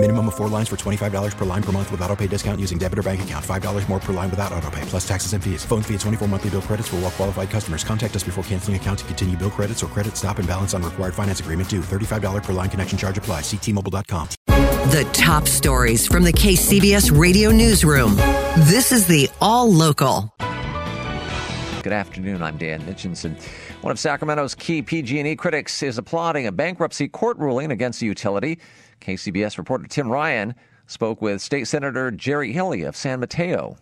Minimum of four lines for $25 per line per month with auto pay discount using debit or bank account. $5 more per line without auto pay, plus taxes and fees. Phone fee at 24 monthly bill credits for all well qualified customers. Contact us before canceling account to continue bill credits or credit stop and balance on required finance agreement due. $35 per line connection charge apply. Ctmobile.com. The top stories from the KCBS radio newsroom. This is the All Local. Good afternoon. I'm Dan Mitchinson. One of Sacramento's key PG&E critics is applauding a bankruptcy court ruling against the utility. KCBS reporter Tim Ryan spoke with State Senator Jerry Hilley of San Mateo.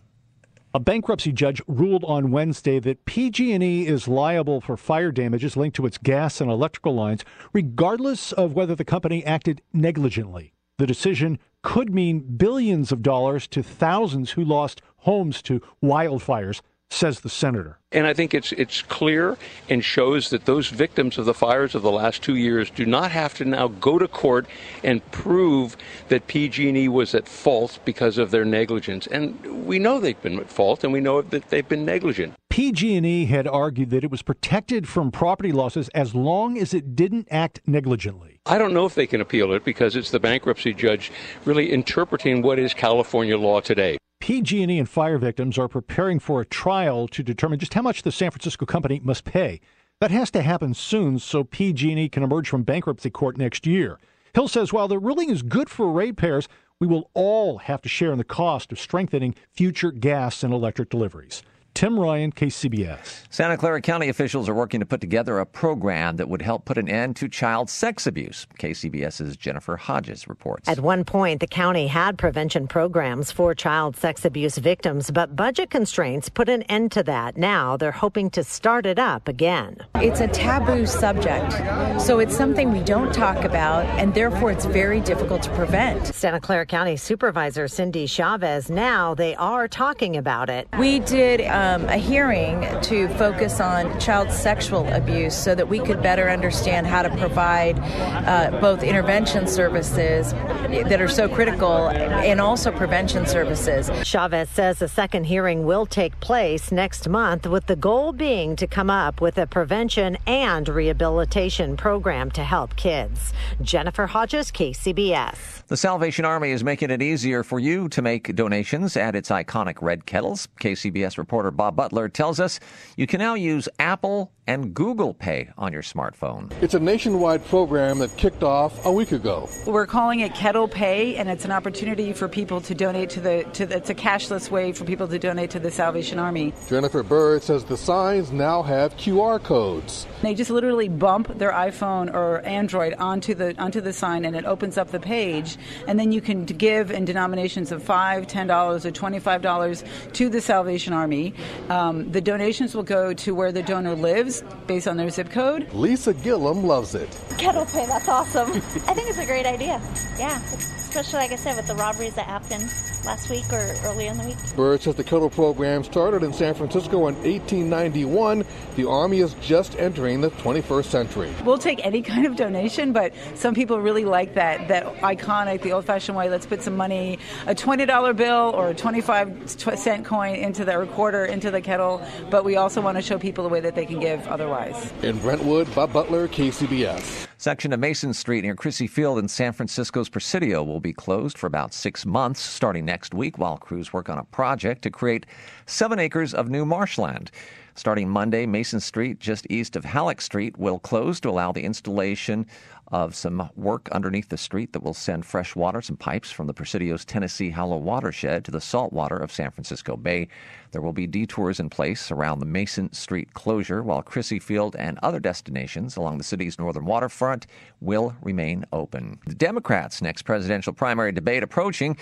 A bankruptcy judge ruled on Wednesday that PG&E is liable for fire damages linked to its gas and electrical lines, regardless of whether the company acted negligently. The decision could mean billions of dollars to thousands who lost homes to wildfires, says the senator. And I think it's it's clear and shows that those victims of the fires of the last two years do not have to now go to court and prove that PG&E was at fault because of their negligence. And we know they've been at fault, and we know that they've been negligent. PG&E had argued that it was protected from property losses as long as it didn't act negligently. I don't know if they can appeal it because it's the bankruptcy judge really interpreting what is California law today. PG&E and fire victims are preparing for a trial to determine just how much the San Francisco company must pay. That has to happen soon so PG&E can emerge from bankruptcy court next year. Hill says while the ruling is good for ratepayers, we will all have to share in the cost of strengthening future gas and electric deliveries. Tim Ryan, KCBS. Santa Clara County officials are working to put together a program that would help put an end to child sex abuse. KCBS's Jennifer Hodges reports. At one point, the county had prevention programs for child sex abuse victims, but budget constraints put an end to that. Now they're hoping to start it up again. It's a taboo subject, so it's something we don't talk about, and therefore it's very difficult to prevent. Santa Clara County Supervisor Cindy Chavez, now they are talking about it. We did. Um, um, a hearing to focus on child sexual abuse so that we could better understand how to provide uh, both intervention services that are so critical and also prevention services. Chavez says a second hearing will take place next month with the goal being to come up with a prevention and rehabilitation program to help kids. Jennifer Hodges, KCBS. The Salvation Army is making it easier for you to make donations at its iconic red kettles. KCBS reporter Bob Butler tells us you can now use Apple and Google Pay on your smartphone. It's a nationwide program that kicked off a week ago. We're calling it Kettle Pay, and it's an opportunity for people to donate to the. To the, it's a cashless way for people to donate to the Salvation Army. Jennifer Bird says the signs now have QR codes. They just literally bump their iPhone or Android onto the onto the sign, and it opens up the page, and then you can give in denominations of five, ten dollars, or twenty-five dollars to the Salvation Army. Um, the donations will go to where the donor lives based on their zip code. Lisa Gillum loves it. Kettle pay, that's awesome. I think it's a great idea. Yeah, especially like I said with the robberies that happened last week or earlier in the week. Bird says the Kettle program started in San Francisco in 1891. The Army is just entering the 21st century. We'll take any kind of donation, but some people really like that that iconic, the old-fashioned way. Let's put some money, a $20 bill or a 25 cent coin into the recorder, into the kettle. But we also want to show people the way that they can give otherwise. In Brentwood, Bob Butler, KCBS. Section of Mason Street near Crissy Field in San Francisco's Presidio will be closed for about six months, starting next week while crews work on a project to create seven acres of new marshland. Starting Monday, Mason Street, just east of Halleck Street, will close to allow the installation of some work underneath the street that will send fresh water, some pipes from the Presidio's Tennessee Hollow watershed to the saltwater of San Francisco Bay. There will be detours in place around the Mason Street closure, while Crissy Field and other destinations along the city's northern waterfront will remain open. The Democrats' next presidential primary debate approaching,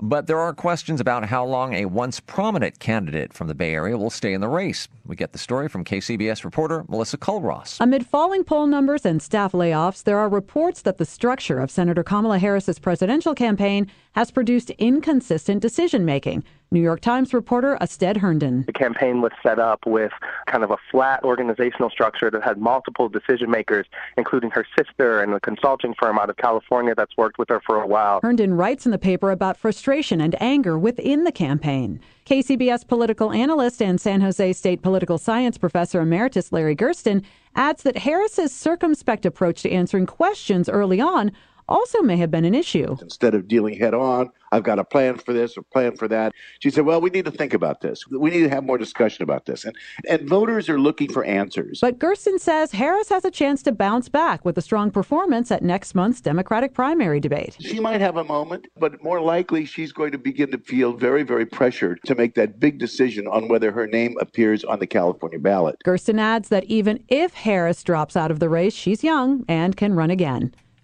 but there are questions about how long a once prominent candidate from the Bay Area will stay in the race. We get the story from KCBS reporter Melissa Culross. Amid falling poll numbers and staff layoffs, there are reports that the structure of Senator Kamala Harris's presidential campaign has produced inconsistent decision making. New York Times reporter Astead Herndon. The campaign was set up with kind of a flat organizational structure that had multiple decision makers, including her sister and a consulting firm out of California that's worked with her for a while. Herndon writes in the paper about frustration and anger within the campaign. KCBS political analyst and San Jose State political science professor emeritus Larry Gerston adds that Harris's circumspect approach to answering questions early on also may have been an issue. Instead of dealing head on, I've got a plan for this or plan for that. She said, well, we need to think about this. We need to have more discussion about this. And, and voters are looking for answers. But Gerston says Harris has a chance to bounce back with a strong performance at next month's Democratic primary debate. She might have a moment, but more likely she's going to begin to feel very, very pressured to make that big decision on whether her name appears on the California ballot. Gerston adds that even if Harris drops out of the race, she's young and can run again.